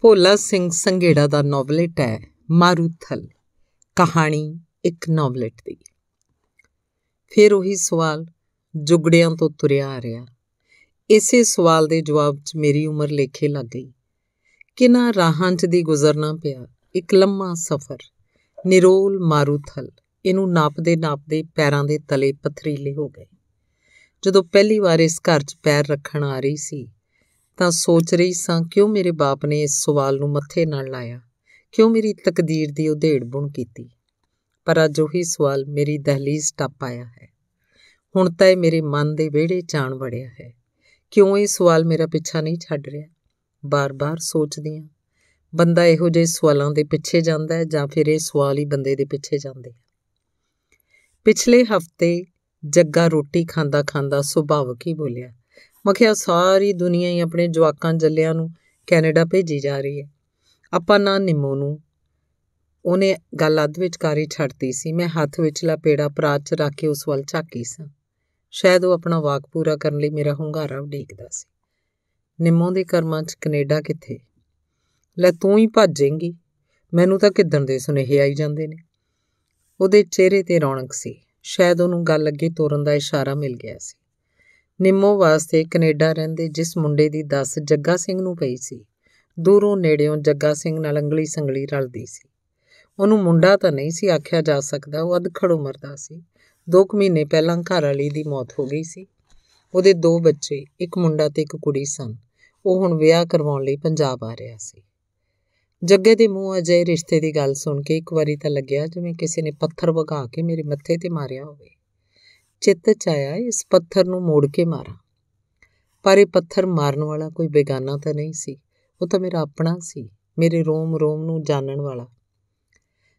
ਭੋਲਾ ਸਿੰਘ ਸੰਘੇੜਾ ਦਾ ਨੋਵਲਟ ਹੈ ਮਾਰੂਥਲ। ਕਹਾਣੀ ਇੱਕ ਨੋਵਲਟ ਦੀ। ਫਿਰ ਉਹੀ ਸਵਾਲ ਜੁਗੜਿਆਂ ਤੋਂ ਤੁਰਿਆ ਆ ਰਿਹਾ। ਇਸੇ ਸਵਾਲ ਦੇ ਜਵਾਬ 'ਚ ਮੇਰੀ ਉਮਰ ਲੇਖੇ ਲੱਗ ਗਈ। ਕਿਨਾਂ ਰਾਹਾਂ 'ਚ ਦੀ ਗੁਜ਼ਰਨਾ ਪਿਆ ਇੱਕ ਲੰਮਾ ਸਫ਼ਰ। ਨਿਰੋਲ ਮਾਰੂਥਲ। ਇਹਨੂੰ ਨਾਪਦੇ ਨਾਪਦੇ ਪੈਰਾਂ ਦੇ ਤਲੇ ਪਥਰੀਲੇ ਹੋ ਗਏ। ਜਦੋਂ ਪਹਿਲੀ ਵਾਰ ਇਸ ਘਰ 'ਚ ਪੈਰ ਰੱਖਣ ਆ ਰਹੀ ਸੀ ਤਾਂ ਸੋਚ ਰਹੀ ਸਾਂ, ਕਿਉਂ ਮੇਰੇ ਬਾਪ ਨੇ ਇਸ ਸਵਾਲ ਨੂੰ ਮੱਥੇ ਨਾਲ ਲਾਇਆ? ਕਿਉਂ ਮੇਰੀ ਤਕਦੀਰ ਦੀ ਉਧੇੜ ਬੁਣ ਕੀਤੀ? ਪਰ ਅੱਜ ਉਹੀ ਸਵਾਲ ਮੇਰੀ ਦਹਲੀਜ਼ ਟੱਪ ਆਇਆ ਹੈ। ਹੁਣ ਤਾਂ ਇਹ ਮੇਰੇ ਮਨ ਦੇ ਵਿਹੜੇ ਚਾਣ ਵੜਿਆ ਹੈ। ਕਿਉਂ ਇਹ ਸਵਾਲ ਮੇਰਾ ਪਿੱਛਾ ਨਹੀਂ ਛੱਡ ਰਿਹਾ? ਬਾਰ-ਬਾਰ ਸੋਚਦੀ ਹਾਂ। ਬੰਦਾ ਇਹੋ ਜਿਹੇ ਸਵਾਲਾਂ ਦੇ ਪਿੱਛੇ ਜਾਂਦਾ ਹੈ ਜਾਂ ਫਿਰ ਇਹ ਸਵਾਲ ਹੀ ਬੰਦੇ ਦੇ ਪਿੱਛੇ ਜਾਂਦੇ ਪਿਛਲੇ ਹਫ਼ਤੇ ਜੱਗਾ ਰੋਟੀ ਖਾਂਦਾ ਖਾਂਦਾ ਸੁਭਾਵਕ ਹੀ ਬੋਲਿਆ ਮੈਂ ਕਿਹਾ ਸਾਰੀ ਦੁਨੀਆ ਹੀ ਆਪਣੇ ਜਵਾਕਾਂ ਜੱਲਿਆਂ ਨੂੰ ਕੈਨੇਡਾ ਭੇਜੀ ਜਾ ਰਹੀ ਹੈ। ਆਪਾਂ ਨਾ ਨਿੰਮੋ ਨੂੰ। ਉਹਨੇ ਗੱਲ ਅੱਧ ਵਿਚਕਾਰੀ ਛੱਡਤੀ ਸੀ। ਮੈਂ ਹੱਥ ਵਿਚਲਾ ਪੇੜਾ ਪਰਾਤ 'ਚ ਰੱਖ ਕੇ ਉਸ ਵੱਲ ਝਾਕੀ ਸਾਂ। ਸ਼ਾਇਦ ਉਹ ਆਪਣਾ ਵਾਕ ਪੂਰਾ ਕਰਨ ਲਈ ਮੇਰਾ ਹੁੰਗਾਰਾ ਉਡੀਕਦਾ ਸੀ। ਨਿੰਮੋ ਦੇ ਕਰਮਾਂ 'ਚ ਕੈਨੇਡਾ ਕਿੱਥੇ? ਲੈ ਤੂੰ ਹੀ ਭੱਜੇਂਗੀ। ਮੈਨੂੰ ਤਾਂ ਕਿਦਣ ਦੇ ਸੁਨੇਹੇ ਆਈ ਜਾਂਦੇ ਨੇ। ਉਹਦੇ ਚਿਹਰੇ ਤੇ ਰੌਣਕ ਸੀ। ਸ਼ਾਇਦ ਉਹਨੂੰ ਗੱਲ ਅੱਗੇ ਤੋਰਨ ਦਾ ਇਸ਼ਾਰਾ ਮਿਲ ਗਿਆ ਸੀ। ਨਿੰਮੋ ਵਾਸਤੇ ਕੈਨੇਡਾ ਰਹਿੰਦੇ ਜਿਸ ਮੁੰਡੇ ਦੀ ਦੱਸ ਜੱਗਾ ਸਿੰਘ ਨੂੰ ਪਈ ਸੀ। ਦੂਰੋਂ ਨੇੜਿਓਂ ਜੱਗਾ ਸਿੰਘ ਨਾਲ ਅੰਗਲੀ ਸੰਗਲੀ ਰਲਦੀ ਸੀ। ਉਹਨੂੰ ਮੁੰਡਾ ਤਾਂ ਨਹੀਂ ਸੀ ਆਖਿਆ ਜਾ ਸਕਦਾ, ਉਹ ਅਧਖੜ ਉਮਰ ਦਾ ਸੀ। 2 ਮਹੀਨੇ ਪਹਿਲਾਂ ਘਰ ਵਾਲੀ ਦੀ ਮੌਤ ਹੋ ਗਈ ਸੀ। ਉਹਦੇ ਦੋ ਬੱਚੇ, ਇੱਕ ਮੁੰਡਾ ਤੇ ਇੱਕ ਕੁੜੀ ਸਨ। ਉਹ ਹੁਣ ਵਿਆਹ ਕਰਵਾਉਣ ਲਈ ਪੰਜਾਬ ਆ ਰਿਹਾ ਸੀ। ਜੱਗੇ ਦੇ ਮੂੰਹ ਅਜੇ ਰਿਸ਼ਤੇ ਦੀ ਗੱਲ ਸੁਣ ਕੇ ਇੱਕ ਵਾਰੀ ਤਾਂ ਲੱਗਿਆ ਜਿਵੇਂ ਕਿਸੇ ਨੇ ਪੱਥਰ ਵਗਾ ਕੇ ਮੇਰੇ ਮੱਥੇ ਤੇ ਮਾਰਿਆ ਹੋਵੇ। ਚਿੱਤ ਚ ਆਇਆ, ਇਸ ਪੱਥਰ ਨੂੰ ਮੋੜ ਕੇ ਮਾਰਾਂ। ਪਰ ਇਹ ਪੱਥਰ ਮਾਰਨ ਵਾਲਾ ਕੋਈ ਬੇਗਾਨਾ ਤਾਂ ਨਹੀਂ ਸੀ। ਉਹ ਤਾਂ ਮੇਰਾ ਆਪਣਾ ਸੀ, ਮੇਰੇ ਰੋਮ ਰੋਮ ਨੂੰ ਜਾਣਨ ਵਾਲਾ।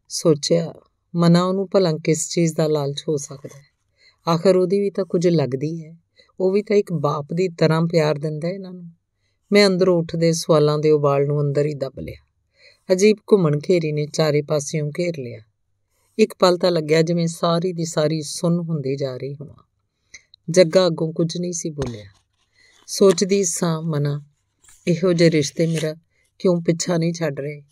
ਸੋਚਿਆ, ਮਨਾ ਉਹਨੂੰ ਭਲਾ ਕਿਸ ਚੀਜ਼ ਦਾ ਲਾਲਚ ਹੋ ਸਕਦਾ ਹੈ। ਆਖਰ ਉਹਦੀ ਵੀ ਤਾਂ ਕੁਝ ਲੱਗਦੀ ਹੈ। ਉਹ ਵੀ ਤਾਂ ਇੱਕ ਬਾਪ ਦੀ ਤਰ੍ਹਾਂ ਪਿਆਰ ਦਿੰਦਾ ਹੈ ਇਹਨਾਂ ਨੂੰ। ਮੈਂ ਅੰਦਰੋਂ ਉੱਠਦੇ ਸਵਾਲਾਂ ਦੇ ਉਬਾਲ ਨੂੰ ਅੰਦਰ ਹੀ ਦਬ ਲਿਆ। ਅਜੀਬ ਘੁੰਮਣ ਘੇਰੀ ਨੇ ਚਾਰੇ ਪਾਸਿਓਂ ਘੇਰ ਲਿਆ। ਇੱਕ ਪਲ ਤਾਂ ਲੱਗਿਆ ਜਿਵੇਂ ਸਾਰੀ ਦੀ ਸਾਰੀ ਸੁੰਨ ਹੁੰਦੀ ਜਾ ਰਹੀ ਹੋਵਾਂ। ਜੱਗਾ ਅੱਗੋਂ ਕੁਝ ਨਹੀਂ ਸੀ ਬੋਲਿਆ। ਸੋਚਦੀ ਸਾਂ, ਮਨਾ, ਇਹੋ ਜਿਹੇ ਰਿਸ਼ਤੇ ਮੇਰਾ ਕਿਉਂ ਪਿੱਛਾ ਨਹੀਂ ਛੱਡ ਰਹੇ?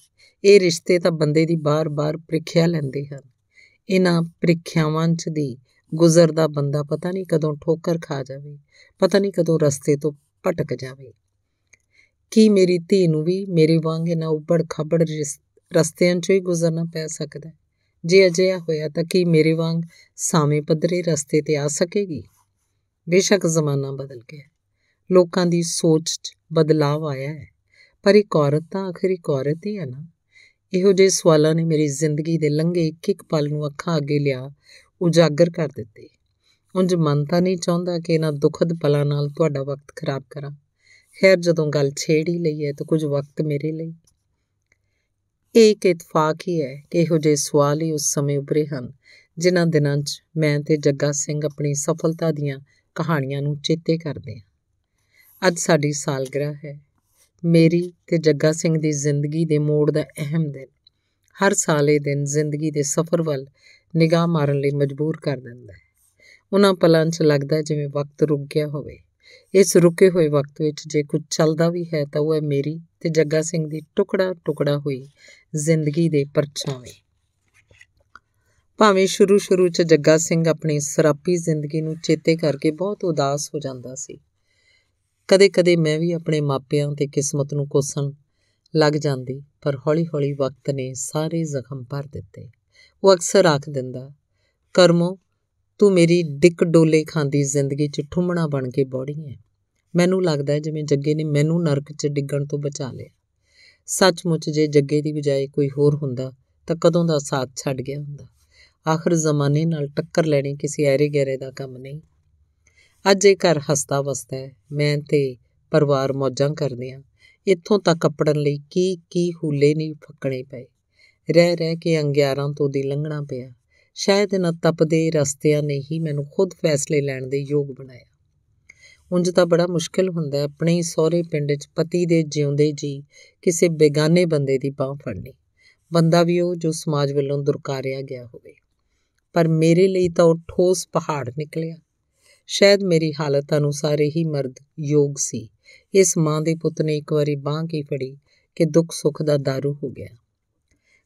ਇਹ ਰਿਸ਼ਤੇ ਤਾਂ ਬੰਦੇ ਦੀ ਬਾਰ-ਬਾਰ ਪ੍ਰੀਖਿਆ ਲੈਂਦੇ ਹਨ। ਇਹਨਾਂ ਪ੍ਰੀਖਿਆਵਾਂ 'ਚ ਦੀ ਗੁਜ਼ਰਦਾ ਬੰਦਾ ਪਤਾ ਨਹੀਂ ਕਦੋਂ ਠੋਕਰ ਖਾ ਜਾਵੇ, ਪਤਾ ਨਹੀਂ ਕਦੋਂ ਰਸਤੇ ਤੋਂ ਭਟਕ ਜਾਵੇ। ਕੀ ਮੇਰੀ ਧੀ ਨੂੰ ਵੀ ਮੇਰੇ ਵਾਂਗ ਇਹਨਾਂ ਉੱਬੜ ਖੱਬੜ ਰਸਤਿਆਂ 'ਚੋਂ ਹੀ ਗੁਜ਼ਰਨਾ ਪੈ ਸਕਦਾ ਜੇ ਅਜਿਹਾ ਹੋਇਆ ਤਾਂ ਕੀ ਮੇਰੇ ਵਾਂਗ ਸਾਵੇਂ ਪੱਧਰੇ ਰਸਤੇ ਤੇ ਆ ਸਕੇਗੀ? ਬੇਸ਼ੱਕ ਜ਼ਮਾਨਾ ਬਦਲ ਗਿਆ। ਲੋਕਾਂ ਦੀ ਸੋਚ 'ਚ ਬਦਲਾਅ ਆਇਆ ਹੈ। ਪਰ ਇੱਕ ਔਰਤ ਤਾਂ ਆਖਰੀ ਔਰਤ ਹੀ ਹੈ ਨਾ। ਇਹੋ ਜਿਹੇ ਸਵਾਲਾਂ ਨੇ ਮੇਰੀ ਜ਼ਿੰਦਗੀ ਦੇ ਲੰਘੇ ਇੱਕ ਇੱਕ ਪਲ ਨੂੰ ਅੱਖਾਂ ਅੱਗੇ ਲਿਆ ਉਜਾਗਰ ਕਰ ਦਿੱਤੇ। ਉਂਝ ਮਨ ਤਾਂ ਨਹੀਂ ਚਾਹੁੰਦਾ ਕਿ ਇਹਨਾਂ ਦੁਖਦ ਪਲਾਂ ਨਾਲ ਤੁਹਾਡਾ ਵਕਤ ਖਰਾਬ ਕਰਾਂ। ਖੈਰ, ਜਦੋਂ ਗੱਲ ਛੇੜ ਹੀ ਲਈ ਹੈ ਤਾਂ ਕੁਝ ਵਕਤ ਮੇਰੇ ਲਈ। ਇਹ ਇੱਕ ਇਤਫਾਕ ਹੀ ਹੈ ਕਿ ਇਹੋ ਜਿਹੇ ਸਵਾਲ ਹੀ ਉਸ ਸਮੇਂ ਉੱਭਰੇ ਹਨ, ਜਿਨ੍ਹਾਂ ਦਿਨਾਂ 'ਚ ਮੈਂ ਤੇ ਜੱਗਾ ਸਿੰਘ ਆਪਣੀ ਸਫਲਤਾ ਦੀਆਂ ਕਹਾਣੀਆਂ ਨੂੰ ਚੇਤੇ ਕਰਦੇ ਹਾਂ। ਅੱਜ ਸਾਡੀ ਸਾਲਗਿਰਾ ਹੈ। ਮੇਰੀ ਤੇ ਜੱਗਾ ਸਿੰਘ ਦੀ ਜ਼ਿੰਦਗੀ ਦੇ ਮੋੜ ਦਾ ਅਹਿਮ ਦਿਨ। ਹਰ ਸਾਲ ਇਹ ਦਿਨ ਜ਼ਿੰਦਗੀ ਦੇ ਸਫ਼ਰ ਵੱਲ ਨਿਗਾਹ ਮਾਰਨ ਲਈ ਮਜਬੂਰ ਕਰ ਦਿੰਦਾ ਹੈ। ਉਹਨਾਂ ਪਲਾਂ 'ਚ ਲੱਗਦਾ ਜਿਵੇਂ ਵਕਤ ਰੁਕ ਗਿਆ ਹੋਵੇ। ਇਸ ਰੁਕੇ ਹੋਏ ਵਕਤ ਵਿੱਚ ਜੇ ਕੁਝ ਚੱਲਦਾ ਵੀ ਹੈ ਤਾਂ ਉਹ ਹੈ ਮੇਰੀ ਤੇ ਜੱਗਾ ਸਿੰਘ ਦੀ ਟੁਕੜਾ ਟੁਕੜਾ ਹੋਈ ਜ਼ਿੰਦਗੀ ਦੇ ਪਰਛਾਵੇਂ ਭਾਵੇਂ ਸ਼ੁਰੂ ਸ਼ੁਰੂ 'ਚ ਜੱਗਾ ਸਿੰਘ ਆਪਣੀ ਸਰਾਪੀ ਜ਼ਿੰਦਗੀ ਨੂੰ ਚੇਤੇ ਕਰਕੇ ਬਹੁਤ ਉਦਾਸ ਹੋ ਜਾਂਦਾ ਸੀ। ਕਦੇ-ਕਦੇ ਮੈਂ ਵੀ ਆਪਣੇ ਮਾਪਿਆਂ ਤੇ ਕਿਸਮਤ ਨੂੰ ਕੋਸਣ ਲੱਗ ਜਾਂਦੀ, ਪਰ ਹੌਲੀ-ਹੌਲੀ ਵਕਤ ਨੇ ਸਾਰੇ ਜ਼ਖਮ ਭਰ ਦਿੱਤੇ। ਉਹ ਅਕਸਰ ਆਖ ਦਿੰਦਾ, ਕਰਮੋ, ਤੂੰ ਮੇਰੀ ਡਿੱਕ ਡੋਲੇ ਖਾਂਦੀ ਜ਼ਿੰਦਗੀ 'ਚ ਠੁੰਮਣਾ ਬਣ ਕੇ ਬੋੜੀ ਹੈ ਮੈਨੂੰ ਲੱਗਦਾ ਹੈ ਜਿਵੇਂ ਜੱਗੇ ਨੇ ਮੈਨੂੰ ਨਰਕ 'ਚ ਡਿੱਗਣ ਤੋਂ ਬਚਾ ਲਿਆ। ਸੱਚਮੁੱਚ ਜੇ ਜੱਗੇ ਦੀ ਬਜਾਏ ਕੋਈ ਹੋਰ ਹੁੰਦਾ, ਤਾਂ ਕਦੋਂ ਦਾ ਸਾਥ ਛੱਡ ਗਿਆ ਹੁੰਦਾ? ਆਖਰ ਜ਼ਮਾਨੇ ਨਾਲ ਟੱਕਰ ਲੈਣੀ ਕਿਸੇ ਐਰੇ ਗੈਰੇ ਦਾ ਕੰਮ ਨਹੀਂ। ਅੱਜ ਇਹ ਘਰ ਹਸਤਾ ਵਸਦਾ ਹੈ। ਮੈਂ ਤੇ ਪਰਿਵਾਰ ਮੌਜਾਂ ਕਰਦੇ ਆ ਇੱਥੋਂ ਤੱਕ ਕੱਪੜਨ ਲਈ ਕੀ ਕੀ ਹੂਲੇ ਨਹੀਂ ਫੱਕਣੇ ਪਏ। ਰਹਿ ਰਹਿ ਕੇ ਅੰਗਿਆਰਾਂ ਤੋਂ ਦੀ ਲੰਘਣਾ ਪਿਆ। ਸ਼ਾਇਦ ਇਹਨਾਂ ਤਪਦੇ ਰਸਤਿਆਂ ਨੇ ਹੀ ਮੈਨੂੰ ਖੁਦ ਫੈਸਲੇ ਲੈਣ ਦੇ ਯੋਗ ਬਣਾਇਆ। ਉਂਝ ਤਾਂ ਬੜਾ ਮੁਸ਼ਕਲ ਹੁੰਦਾ ਆਪਣੇ ਹੀ ਸਹੁਰੇ ਪਿੰਡ 'ਚ ਪਤੀ ਦੇ ਜਿਉਂਦੇ ਜੀ ਕਿਸੇ ਬੇਗਾਨੇ ਬੰਦੇ ਦੀ ਬਾਹ ਫੜਨੀ। ਬੰਦਾ ਵੀ ਉਹ ਜੋ ਸਮਾਜ ਵੱਲੋਂ ਦੁਰਕਾਰਿਆ ਗਿਆ ਹੋਵੇ। ਪਰ ਮੇਰੇ ਲਈ ਤਾਂ ਉਹ ਠੋਸ ਪਹਾੜ ਨਿਕਲਿਆ। ਸ਼ਾਇਦ ਮੇਰੀ ਹਾਲਤ ਅਨੁਸਾਰ ਹੀ ਮਰਦ ਯੋਗ ਸੀ। ਇਸ ਮਾਂ ਦੇ ਪੁੱਤ ਨੇ ਇੱਕ ਵਾਰੀ ਬਾਹ ਕੀ ਫੜੀ ਕਿ ਦੁੱਖ ਸੁੱਖ ਦਾ दारू ਹੋ ਗਿਆ।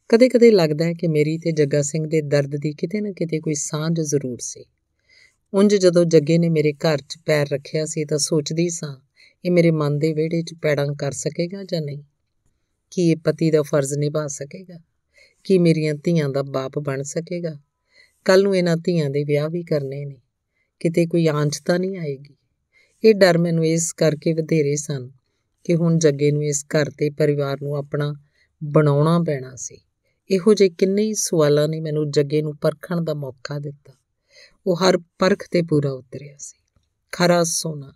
ਕਦੇ-ਕਦੇ ਲੱਗਦਾ ਹੈ ਕਿ ਮੇਰੀ ਤੇ ਜੱਗਾ ਸਿੰਘ ਦੇ ਦਰਦ ਦੀ ਕਿਤੇ ਨਾ ਕਿਤੇ ਕੋਈ ਸਾਂਝ ਜ਼ਰੂਰ ਸੀ। ਉਂਝ ਜਦੋਂ ਜੱਗੇ ਨੇ ਮੇਰੇ ਘਰ 'ਚ ਪੈਰ ਰੱਖਿਆ ਸੀ ਤਾਂ ਸੋਚਦੀ ਸਾਂ, ਇਹ ਮੇਰੇ ਮਨ ਦੇ ਵਿਹੜੇ 'ਚ ਪੈੜਾਂ ਕਰ ਸਕੇਗਾ ਜਾਂ ਨਹੀਂ? ਕੀ ਇਹ ਪਤੀ ਦਾ ਫਰਜ਼ ਨਿਭਾ ਸਕੇਗਾ? ਕੀ ਮੇਰੀਆਂ ਧੀਆਂ ਦਾ ਬਾਪ ਬਣ ਸਕੇਗਾ? ਕੱਲ ਨੂੰ ਇਹਨਾਂ ਧੀਆਂ ਦੇ ਵਿਆਹ ਵੀ ਕਰਨੇ ਨੇ। ਕਿਤੇ ਕੋਈ ਆਂਚ ਤਾਂ ਨਹੀਂ ਆਏਗੀ? ਇਹ ਡਰ ਮੈਨੂੰ ਇਸ ਕਰਕੇ ਵਧੇਰੇ ਸਨ ਕਿ ਹੁਣ ਜੱਗੇ ਨੂੰ ਇਸ ਘਰ ਤੇ ਪਰਿਵਾਰ ਨੂੰ ਆਪਣਾ ਬਣਾਉਣਾ ਪੈਣਾ ਸੀ। ਇਹੋ ਜਿਹੇ ਕਿੰਨੇ ਹੀ ਸਵਾਲਾਂ ਨੇ ਮੈਨੂੰ ਜੱਗੇ ਨੂੰ ਪਰਖਣ ਦਾ ਮੌਕਾ ਦਿੱਤਾ। ਉਹ ਹਰ ਪਰਖ ਤੇ ਪੂਰਾ ਉਤਰਿਆ ਸੀ। ਖਰਾ ਸੋਨਾ,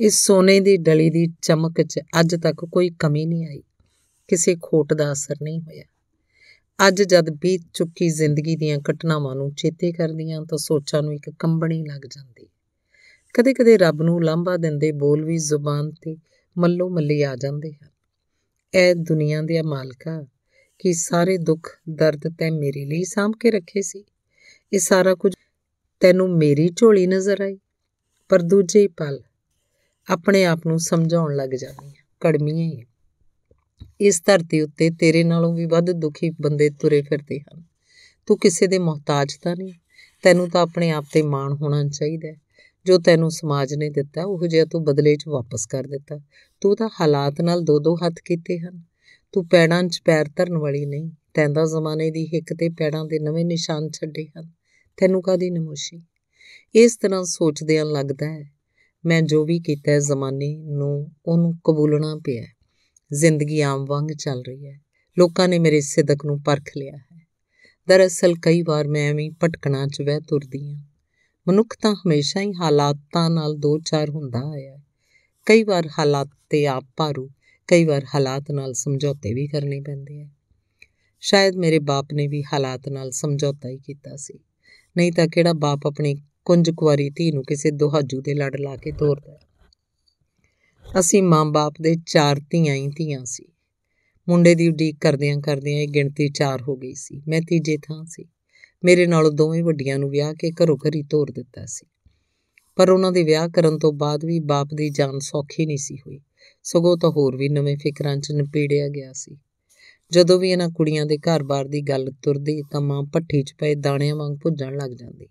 ਇਸ ਸੋਨੇ ਦੀ ਡਲੀ ਦੀ ਚਮਕ 'ਚ ਅੱਜ ਤੱਕ ਕੋਈ ਕਮੀ ਨਹੀਂ ਆਈ। ਕਿਸੇ ਖੋਟ ਦਾ ਅਸਰ ਨਹੀਂ ਹੋਇਆ। ਅੱਜ ਜਦ ਬੀਤ ਚੁੱਕੀ ਜ਼ਿੰਦਗੀ ਦੀਆਂ ਘਟਨਾਵਾਂ ਨੂੰ ਚੇਤੇ ਕਰਦੀਆਂ ਤਾਂ ਸੋਚਾਂ ਨੂੰ ਇੱਕ ਕੰਬਣੀ ਲੱਗ ਜਾਂਦੀ। ਕਦੇ-ਕਦੇ ਰੱਬ ਨੂੰ ਲਾਂਭਾ ਦਿੰਦੇ ਬੋਲ ਵੀ ਜ਼ੁਬਾਨ ਤੇ ਮੱਲੋ ਮੱਲੀ ਆ ਜਾਂਦੇ ਹਨ। ਐ ਦੁਨੀਆ ਦੇ ਮਾਲਕਾ ਕਿ ਸਾਰੇ ਦੁੱਖ ਦਰਦ ਤੈ ਮੇਰੇ ਲਈ ਸਾਂਭ ਕੇ ਰੱਖੇ ਸੀ? ਇਹ ਸਾਰਾ ਕੁਝ ਤੈਨੂੰ ਮੇਰੀ ਝੋਲੀ ਨਜ਼ਰ ਆਈ, ਪਰ ਦੂਜੇ ਪਲ ਆਪਣੇ ਆਪ ਨੂੰ ਸਮਝਾਉਣ ਲੱਗ ਜਾਂਦੀ ਆ ਕੜਮੀਏ ਇਸ ਧਰਤੀ ਉੱਤੇ ਤੇਰੇ ਨਾਲੋਂ ਵੀ ਵੱਧ ਦੁਖੀ ਬੰਦੇ ਤੁਰੇ ਫਿਰਦੇ ਹਨ। ਤੂੰ ਕਿਸੇ ਦੇ ਮੁਹਤਾਜ ਤਾਂ ਨਹੀਂ, ਤੈਨੂੰ ਤਾਂ ਆਪਣੇ ਆਪ ਤੇ ਮਾਣ ਹੋਣਾ ਚਾਹੀਦਾ ਜੋ ਤੈਨੂੰ ਸਮਾਜ ਨੇ ਦਿੱਤਾ, ਉਹ ਜਿਹਾ ਤੂੰ ਬਦਲੇ 'ਚ ਵਾਪਸ ਕਰ ਦਿੱਤਾ। ਤੂੰ ਤਾਂ ਹਾਲਾਤ ਨਾਲ ਦੋ ਦੋ ਹੱਥ ਕੀਤੇ ਹਨ। ਤੂੰ ਪੈੜਾਂ 'ਚ ਪੈਰ ਧਰਨ ਵਾਲੀ ਨਹੀਂ ਤੈਂਦਾ ਜ਼ਮਾਨੇ ਦੀ ਹਿੱਕ ਤੇ ਪੈੜਾਂ ਦੇ ਨਵੇਂ ਨਿਸ਼ਾਨ ਛੱਡੇ ਹਨ। ਤੈਨੂੰ ਕਾਦੀ ਨਮੋਸ਼ੀ? ਇਸ ਤਰ੍ਹਾਂ ਸੋਚਦਿਆਂ ਲੱਗਦਾ ਹੈ, ਮੈਂ ਜੋ ਵੀ ਕੀਤਾ ਹੈ ਜ਼ਮਾਨੇ ਨੂੰ ਉਹਨੂੰ ਕਬੂਲਣਾ ਪਿਆ ਜ਼ਿੰਦਗੀ ਆਮ ਵਾਂਗ ਚੱਲ ਰਹੀ ਹੈ। ਲੋਕਾਂ ਨੇ ਮੇਰੇ ਸਿਦਕ ਨੂੰ ਪਰਖ ਲਿਆ ਹੈ। ਦਰਅਸਲ ਕਈ ਵਾਰ ਮੈਂ ਐਵੇਂ ਭਟਕਣਾ 'ਚ ਵਹਿ ਤੁਰਦੀ ਹਾਂ। ਮਨੁੱਖ ਤਾਂ ਹਮੇਸ਼ਾ ਹੀ ਹਾਲਾਤਾਂ ਨਾਲ ਦੋ ਚਾਰ ਹੁੰਦਾ ਆਇਆ ਹੈ। ਕਈ ਵਾਰ ਹਾਲਾਤ ਤੇ ਆਪ ਭਾਰੂ, ਕਈ ਵਾਰ ਹਾਲਾਤ ਨਾਲ ਸਮਝੌਤੇ ਵੀ ਕਰਨੇ ਪੈਂਦੇ ਆ। ਸ਼ਾਇਦ ਮੇਰੇ ਬਾਪ ਨੇ ਵੀ ਹਾਲਾਤ ਨਾਲ ਸਮਝੌਤਾ ਹੀ ਕੀਤਾ ਸੀ। ਨਹੀਂ ਤਾਂ ਕਿਹੜਾ ਬਾਪ ਆਪਣੀ ਕੁੰਜ ਕੁਵਾਰੀ ਧੀ ਨੂੰ ਕਿਸੇ ਦੁਹਾਜੂ ਦੇ ਲੜ ਲਾ ਕੇ ਤੋਰਦਾ ਅਸੀਂ ਮਾਂ-ਬਾਪ ਦੇ ਚਾਰ ਧੀਆਂ ਹੀ ਧੀਆਂ ਸੀ। ਮੁੰਡੇ ਦੀ ਉਡੀਕ ਕਰਦਿਆਂ ਕਰਦਿਆਂ ਇਹ ਗਿਣਤੀ ਚਾਰ ਹੋ ਗਈ ਸੀ। ਮੈਂ ਤੀਜੇ ਥਾਂ ਸੀ। ਮੇਰੇ ਨਾਲੋਂ ਦੋਵੇਂ ਵੱਡੀਆਂ ਨੂੰ ਵਿਆਹ ਕੇ ਘਰੋਂ ਘਰੀ ਤੋਰ ਦਿੱਤਾ ਸੀ। ਪਰ ਉਹਨਾਂ ਦੇ ਵਿਆਹ ਕਰਨ ਤੋਂ ਬਾਅਦ ਵੀ ਬਾਪ ਦੀ ਜਾਨ ਸੌਖੀ ਨਹੀਂ ਸੀ ਹੋਈ। ਸਗੋਂ ਤਾਂ ਹੋਰ ਵੀ ਨਵੇਂ ਫਿਕਰਾਂ 'ਚ ਨਪੀੜਿਆ ਗਿਆ ਸੀ। ਜਦੋਂ ਵੀ ਇਹਨਾਂ ਕੁੜੀਆਂ ਦੇ ਘਰ-ਬਾਰ ਦੀ ਗੱਲ ਤੁਰਦੀ, ਤਾਂ ਮਾਂ ਪੱਠੀ 'ਚ ਪਏ ਦਾਣਿਆਂ ਵਾਂਗ ਭੁੱਜਣ ਲੱਗ ਜਾਂਦੀ।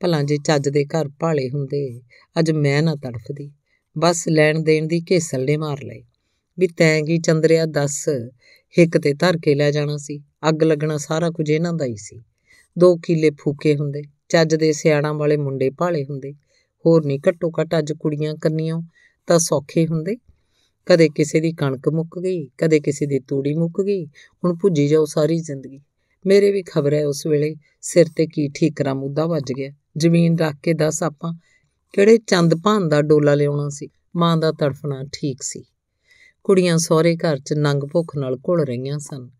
ਭਲਾ ਜੇ ਚੱਜ ਦੇ ਘਰ ਭਾਲੇ ਹੁੰਦੇ, ਅੱਜ ਮੈਂ ਨਾ ਤੜਫਦੀ। ਬਸ ਲੈਣ ਦੇਣ ਦੀ ਘੇਸਲ ਨੇ ਮਾਰ ਲਈ। ਵੀ ਤੈਂ ਕੀ ਚੰਦਰਿਆ ਦੱਸ, ਹਿੱਕ ਤੇ ਧਰ ਕੇ ਲੈ ਜਾਣਾ ਸੀ। ਅੱਗ ਲੱਗਣਾ ਸਾਰਾ ਕੁਝ ਇਹਨਾਂ ਦਾ ਹੀ ਸੀ। ਦੋ ਕਿੱਲੇ ਫੂਕੇ ਹੁੰਦੇ, ਚੱਜ ਦੇ ਸਿਆਣਾ ਵਾਲੇ ਮੁੰਡੇ ਭਾਲੇ ਹੁੰਦੇ। ਹੋਰ ਨਹੀਂ ਘੱਟੋ ਘੱਟ ਅੱਜ ਕੁੜੀਆਂ ਕੰਨੀਆਂ ਤਾਂ ਸੌਖੇ ਹੁੰਦੇ। ਕਦੇ ਕਿਸੇ ਦੀ ਕਣਕ ਮੁੱਕ ਗਈ, ਕਦੇ ਕਿਸੇ ਦੀ ਤੂੜੀ ਮੁੱਕ ਗਈ, ਹੁਣ ਭੁੱਜੀ ਜਾਓ ਸਾਰੀ ਜ਼ਿੰਦਗੀ। ਮੇਰੇ ਵੀ ਖਬਰ ਹੈ ਉਸ ਵੇਲੇ ਸਿਰ ਤੇ ਕੀ ਠੀਕਰਾ ਮੁੱਦਾ ਵੱਜ ਗਿਆ। ਜ਼ਮੀਨ ਰੱਖ ਕੇ ਦੱਸ ਆਪਾਂ ਕਿਹੜੇ ਚੰਦ ਭਾਨ ਦਾ ਡੋਲਾ ਲਿਆਉਣਾ ਸੀ? ਮਾਂ ਦਾ ਤੜਫਣਾ ਠੀਕ ਸੀ। ਕੁੜੀਆਂ ਸਹੁਰੇ ਘਰ 'ਚ ਨੰਗ ਭੁੱਖ ਨਾਲ ਘੁਲ ਰਹੀਆਂ ਸਨ।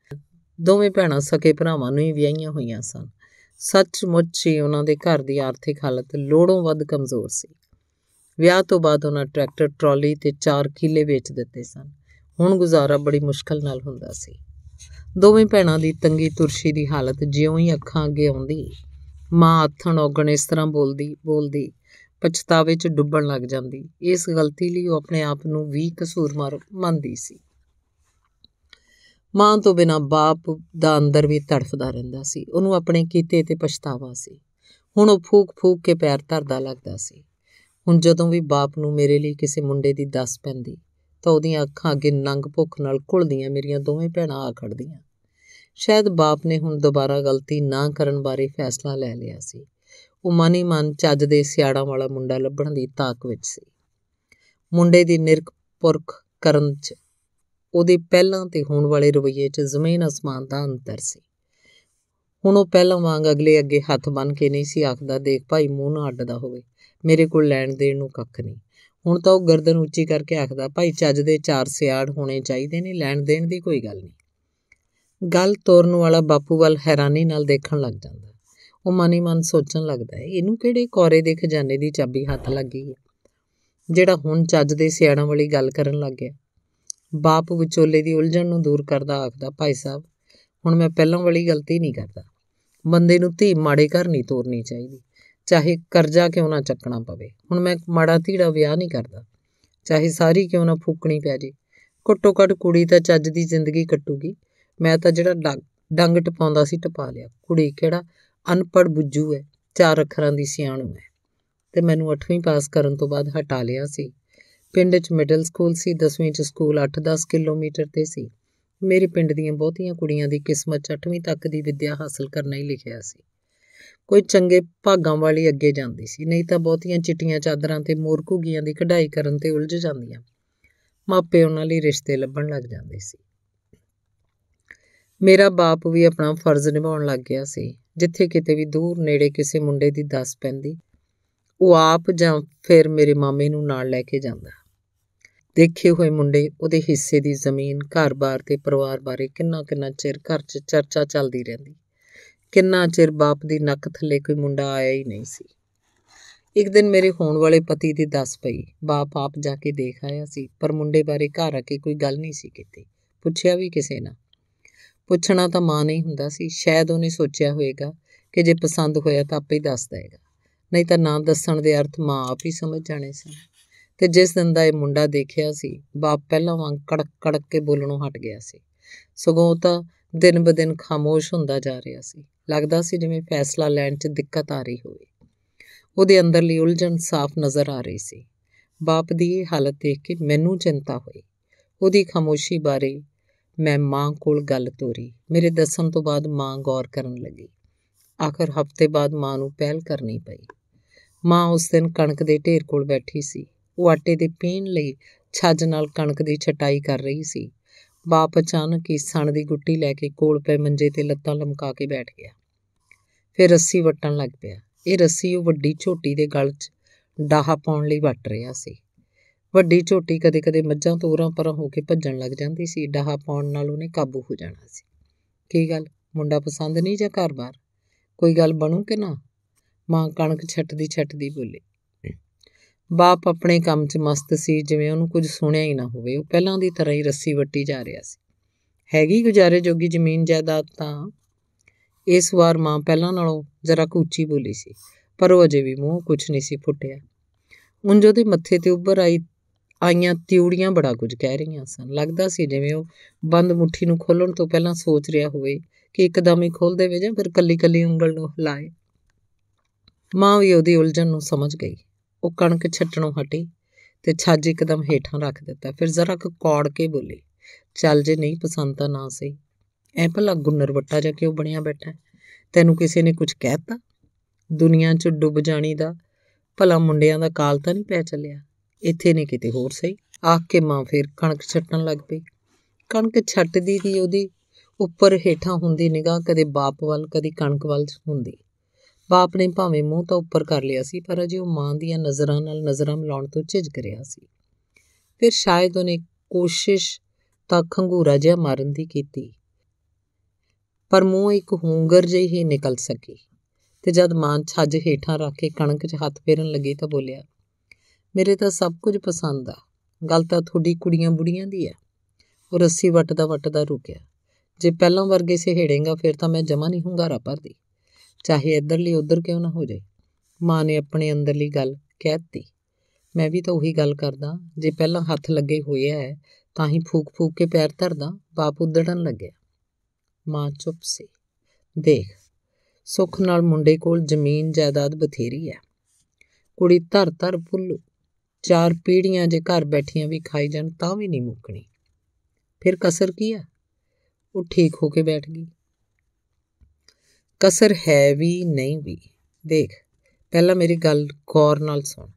ਦੋਵੇਂ ਭੈਣਾਂ ਸਕੇ ਭਰਾਵਾਂ ਨੂੰ ਹੀ ਵਿਆਹੀਆਂ ਹੋਈਆਂ ਸਨ। ਸੱਚਮੁੱਚ ਹੀ ਉਹਨਾਂ ਦੇ ਘਰ ਦੀ ਆਰਥਿਕ ਹਾਲਤ ਲੋੜੋਂ ਵੱਧ ਕਮਜ਼ੋਰ ਸੀ। ਵਿਆਹ ਤੋਂ ਬਾਅਦ ਉਹਨਾਂ ਟਰੈਕਟਰ, ਟਰਾਲੀ ਤੇ 4 ਕਿੱਲੇ ਵੇਚ ਦਿੱਤੇ ਸਨ। ਹੁਣ ਗੁਜ਼ਾਰਾ ਬੜੀ ਮੁਸ਼ਕਲ ਨਾਲ ਹੁੰਦਾ ਸੀ। ਦੋਵੇਂ ਭੈਣਾਂ ਦੀ ਤੰਗੀ ਤੁਰਸ਼ੀ ਦੀ ਹਾਲਤ ਜਿਉਂ ਹੀ ਅੱਖਾਂ ਅੱਗੇ ਆਉਂਦੀ। ਮਾਂ ਆਥਣ ਔਗਣ ਇਸ ਤਰ੍ਹਾਂ ਬੋਲਦੀ ਬੋਲਦੀ, ਪਛਤਾਵੇ 'ਚ ਡੁੱਬਣ ਲੱਗ ਜਾਂਦੀ। ਇਸ ਗਲਤੀ ਲਈ ਉਹ ਆਪਣੇ ਆਪ ਨੂੰ ਵੀ ਕਸੂਰਮਾਰ ਮੰਨਦੀ ਸੀ। ਮਾਂ ਤੋਂ ਬਿਨਾ ਬਾਪ ਦਾ ਅੰਦਰ ਵੀ ਤੜਫਦਾ ਰਹਿੰਦਾ ਸੀ। ਉਹਨੂੰ ਆਪਣੇ ਕੀਤੇ ਤੇ ਪਛਤਾਵਾ ਸੀ। ਹੁਣ ਉਹ ਫੂਕ ਫੂਕ ਕੇ ਪੈਰ ਧਰਦਾ ਲੱਗਦਾ ਸੀ। ਹੁਣ ਜਦੋਂ ਵੀ ਬਾਪ ਨੂੰ ਮੇਰੇ ਲਈ ਕਿਸੇ ਮੁੰਡੇ ਦੀ ਦੱਸ ਪੈਂਦੀ, ਤਾਂ ਉਹਦੀਆਂ ਅੱਖਾਂ ਅੱਗੇ ਨੰਗ ਭੁੱਖ ਨਾਲ ਘੁਲਦੀਆਂ, ਮੇਰੀਆਂ ਦੋਵੇਂ ਭੈਣਾਂ ਆ ਖੜਦੀਆਂ। ਸ਼ਾਇਦ ਬਾਪ ਨੇ ਹੁਣ ਦੁਬਾਰਾ ਗਲਤੀ ਨਾ ਕਰਨ ਬਾਰੇ ਫੈਸਲਾ ਲੈ ਲਿਆ ਸੀ। ਉਹ ਮਨ ਮਨ ਚੱਜ ਦੇ ਸਿਆੜਾਂ ਵਾਲਾ ਮੁੰਡਾ ਲੱਭਣ ਦੀ ਤਾਕ ਵਿੱਚ ਸੀ। ਮੁੰਡੇ ਦੀ ਨਿਰਕ ਪੁਰਖ ਕਰਨ 'ਚ ਉਹਦੇ ਪਹਿਲਾਂ ਤੇ ਹੋਣ ਵਾਲੇ ਰਵਈਏ 'ਚ ਜ਼ਮੀਨ ਅਸਮਾਨ ਦਾ ਅੰਤਰ ਸੀ। ਹੁਣ ਉਹ ਪਹਿਲਾਂ ਵਾਂਗ ਅਗਲੇ ਅੱਗੇ ਹੱਥ ਬੰਨ ਕੇ ਨਹੀਂ ਸੀ ਆਖਦਾ, ਦੇਖ ਭਾਈ ਮੂੰਹ ਨਾ ਅੱਡਦਾ ਹੋਵੇ। ਮੇਰੇ ਕੋਲ ਲੈਣ ਦੇਣ ਨੂੰ ਕੱਖ ਨਹੀਂ। ਹੁਣ ਤਾਂ ਉਹ ਗਰਦਨ ਉੱਚੀ ਕਰਕੇ ਆਖਦਾ, ਭਾਈ ਚੱਜ ਦੇ ਚਾਰ ਸਿਆੜ ਹੋਣੇ ਚਾਹੀਦੇ ਨੇ, ਲੈਣ ਦੇਣ ਦੀ ਕੋਈ ਗੱਲ ਨਹੀਂ। ਗੱਲ ਤੋਰਨ ਵਾਲਾ ਬਾਪੂ ਵੱਲ ਹੈਰਾਨੀ ਨਾਲ ਦੇਖਣ ਲੱਗ ਜਾਂਦਾ। ਉਹ ਮਨੀ ਮਨ ਸੋਚਣ ਲੱਗਦਾ ਹੈ, ਇਹਨੂੰ ਕਿਹੜੇ ਕੋਰੇ ਦੇ ਖਜ਼ਾਨੇ ਦੀ ਚਾਬੀ ਹੱਥ ਲੱਗੀ ਹੈ? ਜਿਹੜਾ ਹੁਣ ਚੱਜ ਦੇ ਸਿਆੜਾਂ ਵਾਲੀ ਗੱਲ ਕਰਨ ਲੱਗ ਗਿਆ। ਬਾਪ ਵਿਚੋਲੇ ਦੀ ਉਲਝਣ ਨੂੰ ਦੂਰ ਕਰਦਾ ਆਖਦਾ, ਭਾਈ ਸਾਹਿਬ, ਹੁਣ ਮੈਂ ਪਹਿਲਾਂ ਵਾਲੀ ਗਲਤੀ ਨਹੀਂ ਕਰਦਾ। ਬੰਦੇ ਨੂੰ ਧੀ ਮਾੜੇ ਘਰ ਨਹੀਂ ਤੋਰਨੀ ਚਾਹੀਦੀ। ਚਾਹੇ ਕਰਜ਼ਾ ਕਿਉਂ ਨਾ ਚੱਕਣਾ ਪਵੇ। ਹੁਣ ਮੈਂ ਮਾੜਾ ਧੀੜਾ ਵਿਆਹ ਨਹੀਂ ਕਰਦਾ। ਚਾਹੇ ਸਾਰੀ ਕਿਉਂ ਨਾ ਫੂਕਣੀ ਪੈ ਜੇ। ਘੱਟੋ ਘੱਟ ਕੁੜੀ ਤਾਂ ਚੱਜ ਦੀ ਜ਼ਿੰਦਗੀ ਕੱਟੂਗੀ। ਮੈਂ ਤਾਂ ਜਿਹੜਾ ਡੰਗ ਟਪਾਉਂਦਾ ਸੀ ਟਪਾ ਲਿਆ। ਕੁੜੀ ਕਿਹੜਾ ਅਨਪੜ ਬੁੱਝੂ ਹੈ, ਚਾਰ ਅੱਖਰਾਂ ਦੀ ਸਿਆਣੂ ਹੈ। ਤੇ ਮੈਨੂੰ 8ਵੀਂ ਪਾਸ ਕਰਨ ਤੋਂ ਬਾਅਦ ਹਟਾ ਲਿਆ ਸੀ। ਪਿੰਡ 'ਚ ਮਿਡਲ ਸਕੂਲ ਸੀ 10ਵੀਂ 'ਚ ਸਕੂਲ 8-10 ਕਿਲੋਮੀਟਰ ਤੇ ਸੀ। ਮੇਰੇ ਪਿੰਡ ਦੀਆਂ ਬਹੁਤੀਆਂ ਕੁੜੀਆਂ ਦੀ ਕਿਸਮਤ 'ਚ 8ਵੀਂ ਤੱਕ ਦੀ ਵਿੱਦਿਆ ਹਾਸਲ ਕਰਨਾ ਹੀ ਲਿਖਿਆ ਸੀ। ਕੋਈ ਚੰਗੇ ਭਾਗਾਂ ਵਾਲੀ ਅੱਗੇ ਜਾਂਦੀ ਸੀ। ਨਹੀਂ ਤਾਂ ਬਹੁਤੀਆਂ ਚਿੱਟੀਆਂ ਚਾਦਰਾਂ ਤੇ ਮੋਰ ਘੁੱਗੀਆਂ ਦੀ ਕਢਾਈ ਕਰਨ ਤੇ ਉਲਝ ਜਾਂਦੀਆਂ। ਮਾਪੇ ਉਹਨਾਂ ਲਈ ਰਿਸ਼ਤੇ ਲੱਭਣ ਲੱਗ ਜਾਂਦੇ ਸੀ। ਮੇਰਾ ਬਾਪ ਵੀ ਆਪਣਾ ਫਰਜ਼ ਨਿਭਾਉਣ ਲੱਗ ਗਿਆ ਸੀ। ਜਿੱਥੇ ਕਿਤੇ ਵੀ ਦੂਰ ਨੇੜੇ ਕਿਸੇ ਮੁੰਡੇ ਦੀ ਦੱਸ ਪੈਂਦੀ, ਉਹ ਆਪ ਜਾਂ ਫਿਰ ਮੇਰੇ ਮਾਮੇ ਨੂੰ ਨਾਲ ਲੈ ਕੇ ਜਾਂਦਾ। ਦੇਖੇ ਹੋਏ ਮੁੰਡੇ, ਉਹਦੇ ਹਿੱਸੇ ਦੀ ਜ਼ਮੀਨ, ਘਰ-ਬਾਰ ਤੇ ਪਰਿਵਾਰ ਬਾਰੇ ਕਿੰਨਾ ਕਿੰਨਾ ਚਿਰ ਘਰ 'ਚ ਚਰਚਾ ਚੱਲਦੀ ਰਹਿੰਦੀ। ਕਿੰਨਾ ਚਿਰ ਬਾਪ ਦੀ ਨੱਕ ਥੱਲੇ ਕੋਈ ਮੁੰਡਾ ਆਇਆ ਹੀ ਨਹੀਂ ਸੀ। ਇੱਕ ਦਿਨ ਮੇਰੇ ਹੋਣ ਵਾਲੇ ਪਤੀ ਦੀ ਦੱਸ ਪਈ, ਬਾਪ ਆਪ ਜਾ ਕੇ ਦੇਖ ਆਇਆ ਸੀ, ਪਰ ਮੁੰਡੇ ਬਾਰੇ ਘਰ ਆ ਕੇ ਕੋਈ ਗੱਲ ਨਹੀਂ ਸੀ ਕੀਤੀ, ਪੁੱਛਿਆ ਵੀ ਕਿਸੇ ਨਾ ਪੁੱਛਣਾ ਤਾਂ ਮਾਂ ਨਹੀਂ ਹੁੰਦਾ ਸੀ, ਸ਼ਾਇਦ ਉਹਨੇ ਸੋਚਿਆ ਹੋਵੇਗਾ ਕਿ ਜੇ ਪਸੰਦ ਹੋਇਆ ਤਾਂ ਆਪੇ ਹੀ ਦੱਸ ਦੇਗਾ ਨਹੀਂ ਤਾਂ ਨਾ ਦੱਸਣ ਦੇ ਅਰਥ ਮਾਂ ਆਪ ਹੀ ਸਮਝ ਜਾਣੇ ਸਨ। ਤੇ ਜਿਸ ਦਿਨ ਦਾ ਇਹ ਮੁੰਡਾ ਦੇਖਿਆ ਸੀ, ਬਾਪ ਪਹਿਲਾਂ ਵਾਂਗ ਕੜਕ ਕੜਕ ਕੇ ਬੋਲਣੋਂ ਹਟ ਗਿਆ ਸੀ। ਸਗੋਂ ਤਾਂ ਦਿਨ ਬਦਿਨ ਖਾਮੋਸ਼ ਹੁੰਦਾ ਜਾ ਰਿਹਾ ਸੀ। ਲੱਗਦਾ ਸੀ ਜਿਵੇਂ ਫੈਸਲਾ ਲੈਣ 'ਚ ਦਿੱਕਤ ਆ ਰਹੀ ਹੋਵੇ। ਉਹਦੇ ਅੰਦਰਲੀ ਉਲਝਣ ਸਾਫ਼ ਨਜ਼ਰ ਆ ਰਹੀ ਸੀ। ਬਾਪ ਦੀ ਇਹ ਹਾਲਤ ਦੇਖ ਕੇ ਮੈਨੂੰ ਚਿੰਤਾ ਹੋਈ। ਉਹਦੀ ਖਾਮੋਸ਼ੀ ਬਾਰੇ ਮੈਂ ਮਾਂ ਕੋਲ ਗੱਲ ਤੋਰੀ। ਮੇਰੇ ਦੱਸਣ ਤੋਂ ਬਾਅਦ ਮਾਂ ਗੌਰ ਕਰਨ ਲੱਗੀ। ਆਖਰ ਹਫ਼ਤੇ ਬਾਅਦ ਮਾਂ ਨੂੰ ਪਹਿਲ ਕਰਨੀ ਪਈ। ਮਾਂ ਉਸ ਦਿਨ ਕਣਕ ਦੇ ਢੇਰ ਕੋਲ ਬੈਠੀ ਸੀ। ਉਹ ਆਟੇ ਦੇ ਪੀਣ ਲਈ ਛੱਜ ਨਾਲ ਕਣਕ ਦੀ ਛਟਾਈ ਕਰ ਰਹੀ ਸੀ। ਬਾਪ ਅਚਾਨਕ ਹੀ ਸਣ ਦੀ ਗੁੱਟੀ ਲੈ ਕੇ ਕੋਲ ਪਏ ਮੰਜੇ ਤੇ ਲੱਤਾਂ ਲਮਕਾ ਕੇ ਬੈਠ ਗਿਆ। ਫਿਰ ਰੱਸੀ ਵਟਣ ਲੱਗ ਪਿਆ। ਇਹ ਰੱਸੀ ਉਹ ਵੱਡੀ ਝੋਟੀ ਦੇ ਗਲ 'ਚ ਡਾਹਾ ਪਾਉਣ ਲਈ ਵਟ ਰਿਹਾ ਸੀ। ਵੱਡੀ ਝੋਟੀ ਕਦੇ-ਕਦੇ ਮੱਝਾਂ ਤੋਂ ਉਰਾਂ ਪਰਾਂ ਹੋ ਕੇ ਭੱਜਣ ਲੱਗ ਜਾਂਦੀ ਸੀ। ਡਾਹਾ ਪਾਉਣ ਨਾਲ ਉਹਨੇ ਕਾਬੂ ਹੋ ਜਾਣਾ ਸੀ। ਕੀ ਗੱਲ? ਮੁੰਡਾ ਪਸੰਦ ਨਹੀਂ ਜਾਂ ਘਰ-ਬਾਰ? ਕੋਈ ਗੱਲ ਬਣੂ ਕਿ ਨਾ? ਮਾਂ ਕਣਕ ਛੱਟਦੀ ਛੱਟਦੀ ਬੋਲੀ। ਬਾਪ ਆਪਣੇ ਕੰਮ 'ਚ ਮਸਤ ਸੀ, ਜਿਵੇਂ ਉਹਨੂੰ ਕੁਝ ਸੁਣਿਆ ਹੀ ਨਾ ਹੋਵੇ। ਉਹ ਪਹਿਲਾਂ ਦੀ ਤਰ੍ਹਾਂ ਹੀ ਰੱਸੀ ਵੱਟੀ ਜਾ ਰਿਹਾ ਸੀ। ਹੈਗੀ ਗੁਜ਼ਾਰੇ ਜੋਗੀ ਜ਼ਮੀਨ ਜਾਇਦਾਦ ਤਾਂ ਇਸ ਵਾਰ ਮਾਂ ਪਹਿਲਾਂ ਨਾਲੋਂ ਜ਼ਰਾ ਉੱਚੀ ਬੋਲੀ ਸੀ, ਪਰ ਉਹ ਅਜੇ ਵੀ ਮੂੰਹ ਕੁਝ ਨਹੀਂ ਸੀ ਫੁੱਟਿਆ। ਉਂਝ ਉਹਦੇ ਮੱਥੇ ਤੇ ਉੱਭਰ ਆਈ, ਆਈਆਂ ਤਿਉੜੀਆਂ ਬੜਾ ਕੁਝ ਕਹਿ ਰਹੀਆਂ ਸਨ। ਲੱਗਦਾ ਸੀ ਜਿਵੇਂ ਉਹ ਬੰਦ ਮੁੱਠੀ ਨੂੰ ਖੋਲਣ ਤੋਂ ਪਹਿਲਾਂ ਸੋਚ ਰਿਹਾ ਹੋਵੇ ਕਿ ਇੱਕਦਮ ਹੀ ਖੋਲ ਦੇਵੇ ਜਾਂ ਫਿਰ ਕੱਲੀ ਕੱਲੀ ਉਂਗਲ ਨੂੰ ਹਿਲਾਏ। ਮਾਂ ਵੀ ਉਹਦੀ ਉਲਝਣ ਨੂੰ ਸਮਝ ਗਈ। ਉਹ ਕਣਕ ਛੱਟਣੋਂ ਹਟੀ ਤੇ ਛੱਜ ਇੱਕਦਮ ਹੇਠਾਂ ਰੱਖ ਦਿੱਤਾ। ਫਿਰ ਜ਼ਰਾ ਕੁ ਕੌੜ ਕੇ ਬੋਲੀ, ਚੱਲ ਜੇ ਨਹੀਂ ਪਸੰਦ ਤਾਂ ਨਾ ਸਹੀ। ਐ ਭਲਾ ਗੁੰਨਰ ਵੱਟਾ ਜਾ ਕਿਉਂ ਬਣਿਆ ਬੈਠਾ ਤੈਨੂੰ ਕਿਸੇ ਨੇ ਕੁਝ ਕਹਿਤਾ? ਦੁਨੀਆ 'ਚ ਡੁੱਬ ਜਾਣੀ ਦਾ ਭਲਾ ਮੁੰਡਿਆਂ ਦਾ ਕਾਲ ਤਾਂ ਨਹੀਂ ਪੈ ਚੱਲਿਆ। ਇੱਥੇ ਨਹੀਂ ਕਿਤੇ ਹੋਰ ਸਹੀ? ਆਖ ਕੇ ਮਾਂ ਫੇਰ ਕਣਕ ਛੱਟਣ ਲੱਗ ਪਈ। ਕਣਕ ਛੱਟਦੀ ਦੀ ਉਹਦੀ ਉੱਪਰ ਹੇਠਾਂ ਹੁੰਦੀ ਨਿਗਾਹ, ਕਦੇ ਬਾਪ ਵੱਲ, ਕਦੇ ਕਣਕ ਵੱਲ ਹੁੰਦੀ। ਬਾਪ ਨੇ ਭਾਵੇਂ ਮੂੰਹ ਤਾਂ ਉੱਪਰ ਕਰ ਲਿਆ ਸੀ, ਪਰ ਅਜੇ ਉਹ ਮਾਂ ਦੀਆਂ ਨਜ਼ਰਾਂ ਨਾਲ ਨਜ਼ਰਾਂ ਮਿਲਾਉਣ ਤੋਂ ਝਿਜਕ ਰਿਹਾ ਸੀ। ਫਿਰ ਸ਼ਾਇਦ ਉਹਨੇ ਕੋਸ਼ਿਸ਼ ਤਾਂ ਖੰਗੂਰਾ ਜਿਹਾ ਮਾਰਨ ਦੀ ਕੀਤੀ, ਪਰ ਮੂੰਹ ਇੱਕ ਹੂੰਗਰ ਜਿਹੀ ਹੀ ਨਿਕਲ ਸਕੀ ਤੇ ਜਦ ਮਾਂ ਛੱਜ ਹੇਠਾਂ ਰੱਖ ਕੇ ਕਣਕ 'ਚ ਹੱਥ ਫੇਰਨ ਲੱਗੀ ਤਾਂ ਬੋਲਿਆ, ਮੇਰੇ ਤਾਂ ਸਭ ਕੁਝ ਪਸੰਦ ਆ, ਗੱਲ ਤਾਂ ਤੁਹਾਡੀ ਕੁੜੀਆਂ ਬੁੜੀਆਂ ਦੀ ਆ। ਉਹ ਰੱਸੀ ਵੱਟਦਾ ਵੱਟਦਾ ਰੁਕਿਆ, ਜੇ ਪਹਿਲਾਂ ਵਰਗੇ ਸਿਹੜੇਗਾ, ਫਿਰ ਤਾਂ ਮੈਂ ਜਮਾ ਨਹੀਂ ਹੁੰਗਾਰਾ ਭਰਦੀ। ਚਾਹੇ ਇੱਧਰਲੀ ਉੱਧਰ ਕਿਉਂ ਨਾ ਹੋ ਜਾਏ। ਮਾਂ ਨੇ ਆਪਣੇ ਅੰਦਰਲੀ ਗੱਲ ਕਹਿਤੀ ਮੈਂ ਵੀ ਤਾਂ ਉਹੀ ਗੱਲ ਕਰਦਾ, ਜੇ ਪਹਿਲਾਂ ਹੱਥ ਲੱਗੇ ਹੋਏ ਐ, ਤਾਂ ਹੀ ਫੂਕ ਫੂਕ ਕੇ ਪੈਰ ਧਰਦਾ, ਬਾਪ ਉਧੜਨ ਲੱਗਿਆ। ਮਾਂ ਚੁੱਪ ਸੀ। ਦੇਖ, ਸੁੱਖ ਨਾਲ ਮੁੰਡੇ ਕੋਲ ਜ਼ਮੀਨ ਜਾਇਦਾਦ ਬਥੇਰੀ ਹੈ ਕੁੜੀ ਧਰ ਧਰ ਫੁੱਲੂ ਚਾਰ ਪੀੜੀਆਂ ਜੇ ਘਰ ਬੈਠੀਆਂ ਵੀ ਖਾਈ ਜਾਣ ਤਾਂ ਵੀ ਨਹੀਂ ਮੁੱਕਣੀ। ਫਿਰ ਕਸਰ ਕੀ ਆ ਉਹ ਠੀਕ ਹੋ ਕੇ ਬੈਠ ਗਈ। ਕਸਰ ਹੈ ਵੀ, ਨਹੀਂ ਵੀ। ਦੇਖ, ਪਹਿਲਾਂ ਮੇਰੀ ਗੱਲ ਗੌਰ ਨਾਲ ਸੁਣ।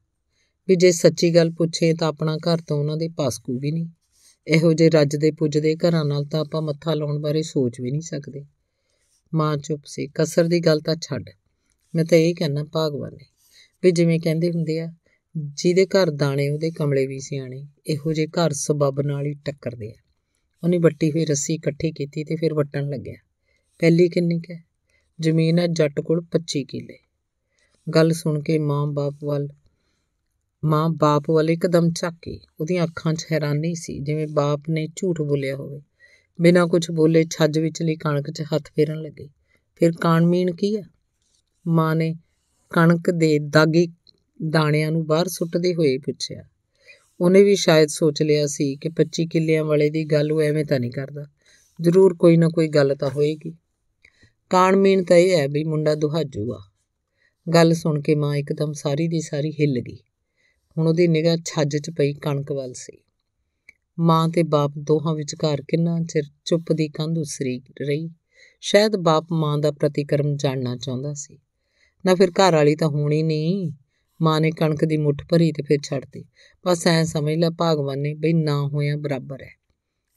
ਵੀ ਜੇ ਸੱਚੀ ਗੱਲ ਪੁੱਛੇ ਤਾਂ ਆਪਣਾ ਘਰ ਤਾਂ ਉਹਨਾਂ ਦੇ ਪਾਸਕੂ ਵੀ ਨਹੀਂ। ਇਹੋ ਜੇ ਰੱਜ ਦੇ ਪੁੱਜਦੇ ਘਰਾਂ ਨਾਲ ਤਾਂ ਆਪਾਂ ਮੱਥਾ ਲਾਉਣ ਬਾਰੇ ਸੋਚ ਵੀ ਨਹੀਂ ਸਕਦੇ। ਮਾਂ ਚੁੱਪ ਸੀ। ਕਸਰ ਦੀ ਗੱਲ ਤਾਂ ਛੱਡ। ਮੈਂ ਤਾਂ ਇਹ ਕਹਿਣਾ ਭਾਗਵਾਨ ਨੇ ਵੀ ਜਿਵੇਂ ਕਹਿੰਦੇ ਹੁੰਦੇ ਆ, ਜਿਹਦੇ ਘਰ ਦਾਣੇ ਉਹਦੇ ਕਮਲੇ ਵੀ ਸਿਆਣੇ, ਇਹੋ ਜੇ ਘਰ ਸਬਬ ਨਾਲ ਹੀ ਟੱਕਰਦੇ ਆ। ਉਹਨੇ ਵੱਟੀ ਹੋਈ ਰੱਸੀ ਇਕੱਠੀ ਕੀਤੀ ਤੇ ਫਿਰ ਵਟਣ ਲੱਗਿਆ। ਪਹਿਲੀ ਕਿੰਨੀ ਕੁ ਜ਼ਮੀਨ ਹੈ ਜੱਟ ਕੋਲ 25 ਕਿੱਲੇ। ਗੱਲ ਸੁਣ ਕੇ ਮਾਂ ਬਾਪ ਵੱਲ, ਮਾਂ ਬਾਪ ਵੱਲ ਇੱਕਦਮ ਝਾਕੀ ਉਹਦੀਆਂ ਅੱਖਾਂ 'ਚ ਹੈਰਾਨੀ ਸੀ, ਜਿਵੇਂ ਬਾਪ ਨੇ ਝੂਠ ਬੋਲਿਆ ਹੋਵੇ। ਬਿਨਾਂ ਕੁਝ ਬੋਲੇ ਛੱਜ ਵਿਚਲੀ ਕਣਕ 'ਚ ਹੱਥ ਫੇਰਨ ਲੱਗੇ। ਫਿਰ ਕਾਣਮੀਣ ਕੀ ਆ ਮਾਂ ਨੇ ਕਣਕ ਦੇ ਦਾਗੀ ਦਾਣਿਆਂ ਨੂੰ ਬਾਹਰ ਸੁੱਟਦੇ ਹੋਏ ਪੁੱਛਿਆ। ਉਹਨੇ ਵੀ ਸ਼ਾਇਦ ਸੋਚ ਲਿਆ ਸੀ ਕਿ 25 ਕਿੱਲਿਆਂ ਵਾਲੇ ਦੀ ਗੱਲ ਉਹ ਐਵੇਂ ਤਾਂ ਨਹੀਂ ਕਰਦਾ। ਜ਼ਰੂਰ ਕੋਈ ਨਾ ਕੋਈ ਗੱਲ ਤਾਂ ਹੋਏਗੀ। ਕਾਣਮੀਨ ਤਾਂ ਇਹ ਹੈ ਵੀ ਮੁੰਡਾ ਦੁਹਾਜੂ ਆ ਗੱਲ ਸੁਣ ਕੇ ਮਾਂ ਇੱਕਦਮ ਸਾਰੀ ਦੀ ਸਾਰੀ ਹਿੱਲ ਗਈ। ਹੁਣ ਉਹਦੀ ਨਿਗਾਹ ਛੱਜ 'ਚ ਪਈ ਕਣਕ ਵੱਲ ਸੀ। ਮਾਂ ਤੇ ਬਾਪ ਦੋਹਾਂ ਵਿਚਕਾਰ ਕਿੰਨਾ ਚਿਰ ਚੁੱਪ ਦੀ ਕੰਧ ਉਸਰੀ ਰਹੀ। ਸ਼ਾਇਦ ਬਾਪ ਮਾਂ ਦਾ ਪ੍ਰਤੀਕਰਮ ਜਾਣਨਾ ਚਾਹੁੰਦਾ ਸੀ। ਨਾ ਫਿਰ ਘਰ ਵਾਲੀ ਤਾਂ ਹੋਣੀ ਨਹੀਂ। ਮਾਂ ਨੇ ਕਣਕ ਦੀ ਮੁੱਠ ਭਰੀ ਤੇ ਫਿਰ ਛੱਡਤੀ ਬਸ ਐ ਸਮਝ ਲੈ ਭਾਗਵਾਨ ਨੇ ਬਈ ਨਾ ਹੋਇਆ ਬਰਾਬਰ ਹੈ।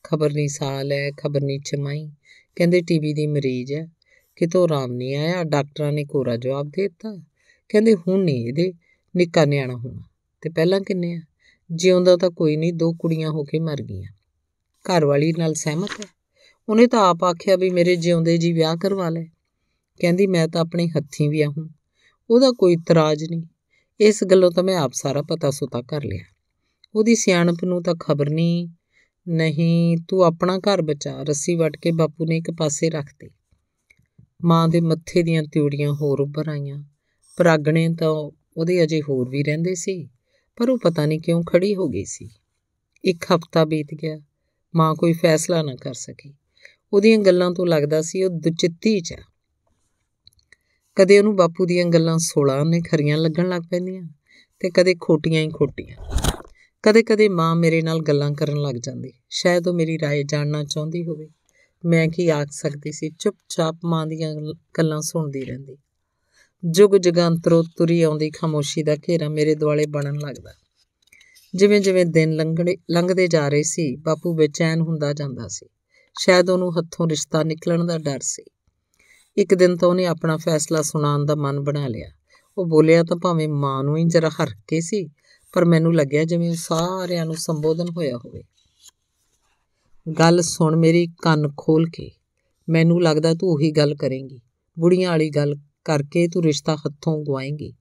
ਖਬਰ ਨਹੀਂ ਸਾਲ ਹੈ, ਖਬਰ ਨਹੀਂ ਛਮਾਈ। ਕਹਿੰਦੇ ਟੀਵੀ ਦੀ ਮਰੀਜ਼ ਹੈ। ਕਿਤੋਂ ਆਰਾਮ ਨਹੀਂ ਆਇਆ, ਡਾਕਟਰਾਂ ਨੇ ਕੋਰਾ ਜਵਾਬ ਦੇ ਦਿੱਤਾ। ਕਹਿੰਦੇ, ਹੁਣ ਨਹੀਂ, ਇਹਦੇ ਨਿੱਕਾ ਨਿਆਣਾ ਹੋਣਾ। ਤੇ ਪਹਿਲਾਂ ਕਿੰਨੇ ਆ? ਜਿਉਂਦਾ ਤਾਂ ਕੋਈ ਨਹੀਂ, ਦੋ ਕੁੜੀਆਂ ਹੋ ਕੇ ਮਰ ਗਈਆਂ। ਘਰ ਵਾਲੀ ਨਾਲ ਸਹਿਮਤ ਹੈ। ਉਹਨੇ ਤਾਂ ਆਪ ਆਖਿਆ ਵੀ ਮੇਰੇ ਜਿਉਂਦੇ ਜੀ ਵਿਆਹ ਕਰਵਾ ਲੈ। ਕਹਿੰਦੀ, ਮੈਂ ਤਾਂ ਆਪਣੇ ਹੱਥੀਂ ਵੀ ਆਹੂੰ ਉਹਦਾ ਕੋਈ ਇਤਰਾਜ਼ ਨਹੀਂ। ਇਸ ਗੱਲੋਂ ਤਾਂ ਮੈਂ ਆਪ ਸਾਰਾ ਪਤਾ ਸੁਤਾ ਕਰ ਲਿਆ। ਉਹਦੀ ਸਿਆਣਪ ਨੂੰ ਤਾਂ ਖਬਰ ਨਹੀਂ। ਨਹੀਂ, ਤੂੰ ਆਪਣਾ ਘਰ ਬਚਾ। ਰੱਸੀ ਵੱਟ ਕੇ ਬਾਪੂ ਨੇ ਇੱਕ ਪਾਸੇ ਰੱਖਤੀ ਮਾਂ ਦੇ ਮੱਥੇ ਦੀਆਂ ਤਿਉੜੀਆਂ ਹੋਰ ਉੱਭਰ ਆਈਆਂ ਪਰਾਗਣੇ ਤਾਂ ਉਹਦੇ ਅਜੇ ਹੋਰ ਵੀ ਰਹਿੰਦੇ ਸੀ ਪਰ ਉਹ ਪਤਾ ਨਹੀਂ ਕਿਉਂ ਖੜੀ ਹੋ ਗਈ ਸੀ ਇੱਕ ਹਫ਼ਤਾ ਬੀਤ ਗਿਆ ਮਾਂ ਕੋਈ ਫੈਸਲਾ ਨਾ ਕਰ ਸਕੀ ਉਹਦੀਆਂ ਗੱਲਾਂ ਤੋਂ ਲੱਗਦਾ ਸੀ ਉਹ ਦੁਚਿੱਤੀ ਚ ਕਦੇ ਉਹਨੂੰ ਬਾਪੂ ਦੀਆਂ ਗੱਲਾਂ 16 ਨੇ ਖਰੀਆਂ ਲੱਗਣ ਲੱਗ ਪੈਂਦੀਆਂ ਤੇ ਕਦੇ ਖੋਟੀਆਂ ਹੀ ਖੋਟੀਆਂ ਕਦੇ-ਕਦੇ ਮਾਂ ਮੇਰੇ ਨਾਲ ਗੱਲਾਂ ਕਰਨ ਲੱਗ ਜਾਂਦੀ ਸ਼ਾਇਦ ਉਹ ਮੇਰੀ رائے ਜਾਣਨਾ ਚਾਹੁੰਦੀ ਹੋਵੇ ਮੈਂ ਕੀ ਆਖ ਸਕਦੀ ਸੀ? ਚੁੱਪਚਾਪ ਮਾਂ ਦੀਆਂ ਗੱਲਾਂ ਸੁਣਦੀ ਰਹਿੰਦੀ। ਜੁਗ ਜਗਾਂਤਰੋਂ ਤੁਰੀ ਆਉਂਦੀ ਖਾਮੋਸ਼ੀ ਦਾ ਘੇਰਾ ਮੇਰੇ ਦੁਆਲੇ ਬਣਨ ਲੱਗਦਾ। ਜਿਵੇਂ-ਜਿਵੇਂ ਦਿਨ ਲੰਘੜੇ ਲੰਘਦੇ ਜਾ ਰਹੇ ਸੀ, ਬਾਪੂ ਬੇਚੈਨ ਹੁੰਦਾ ਜਾਂਦਾ ਸੀ। ਸ਼ਾਇਦ ਉਹਨੂੰ ਹੱਥੋਂ ਰਿਸ਼ਤਾ ਨਿਕਲਣ ਦਾ ਡਰ ਸੀ। ਇੱਕ ਦਿਨ ਤਾਂ ਉਹਨੇ ਆਪਣਾ ਫੈਸਲਾ ਸੁਣਾਉਣ ਦਾ ਮਨ ਬਣਾ ਲਿਆ। ਉਹ ਬੋਲਿਆ, ਤਾਂ ਭਾਵੇਂ ਮਾਂ ਨੂੰ ਹੀ ਜਰਾ ਹਰਕ ਕੇ ਸੀ, ਪਰ ਮੈਨੂੰ ਲੱਗਿਆ ਜਿਵੇਂ ਉਹ ਸਾਰਿਆਂ ਨੂੰ ਸੰਬੋਧਨ ਹੋਇਆ ਹੋਵੇ। ਗੱਲ ਸੁਣ ਮੇਰੀ ਕੰਨ ਖੋਲ ਕੇ। ਮੈਨੂੰ ਲੱਗਦਾ ਤੂੰ ਉਹੀ ਗੱਲ ਕਰੇਂਗੀ। ਬੁੜੀਆਂ ਵਾਲੀ ਗੱਲ ਕਰਕੇ ਤੂੰ ਰਿਸ਼ਤਾ ਹੱਥੋਂ ਗਵਾਏਂਗੀ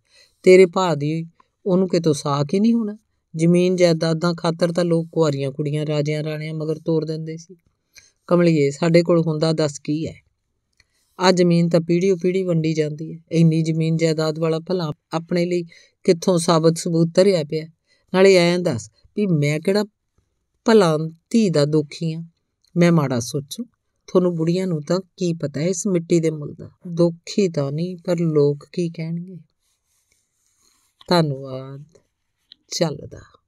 ਤੇਰੇ ਭਾ ਦੀ ਉਹਨੂੰ ਕਿਤੋਂ ਸਾਖ ਹੀ ਨਹੀਂ ਹੋਣਾ? ਜ਼ਮੀਨ ਜਾਇਦਾਦਾਂ ਖਾਤਰ ਤਾਂ ਲੋਕ ਕੁਆਰੀਆਂ ਕੁੜੀਆਂ ਰਾਜਿਆਂ ਰਾਣਿਆਂ ਮਗਰ ਤੋਰ ਦਿੰਦੇ ਸੀ। ਕਮਲੀਏ, ਸਾਡੇ ਕੋਲ ਹੁੰਦਾ ਦੱਸ ਕੀ ਹੈ ਆ ਜ਼ਮੀਨ ਤਾਂ ਪੀੜ੍ਹੀਓ ਪੀੜ੍ਹੀ ਵੰਡੀ ਜਾਂਦੀ ਹੈ ਇੰਨੀ ਜ਼ਮੀਨ ਜਾਇਦਾਦ ਵਾਲਾ ਭਲਾ ਆਪਣੇ ਲਈ ਕਿੱਥੋਂ ਸਾਬਤ ਸਬੂਤ ਧਰਿਆ ਪਿਆ? ਨਾਲੇ ਐਂ ਦੱਸ ਵੀ ਮੈਂ ਕਿਹੜਾ ਭਲਾ ਧੀ ਦਾ ਦੋਖੀ ਆ। ਮੈਂ ਮਾੜਾ ਸੋਚੂ, ਤੁਹਾਨੂੰ ਬੁੜੀਆਂ ਨੂੰ ਤਾਂ ਕੀ ਪਤਾ ਹੈ ਇਸ ਮਿੱਟੀ ਦੇ ਮੁੱਲ ਦਾ? ਦੋਖੀ ਤਾਂ ਨਹੀਂ, ਪਰ ਲੋਕ ਕੀ ਕਹਿਣਗੇ? ਧੰਨਵਾਦ। ਚੱਲਦਾ।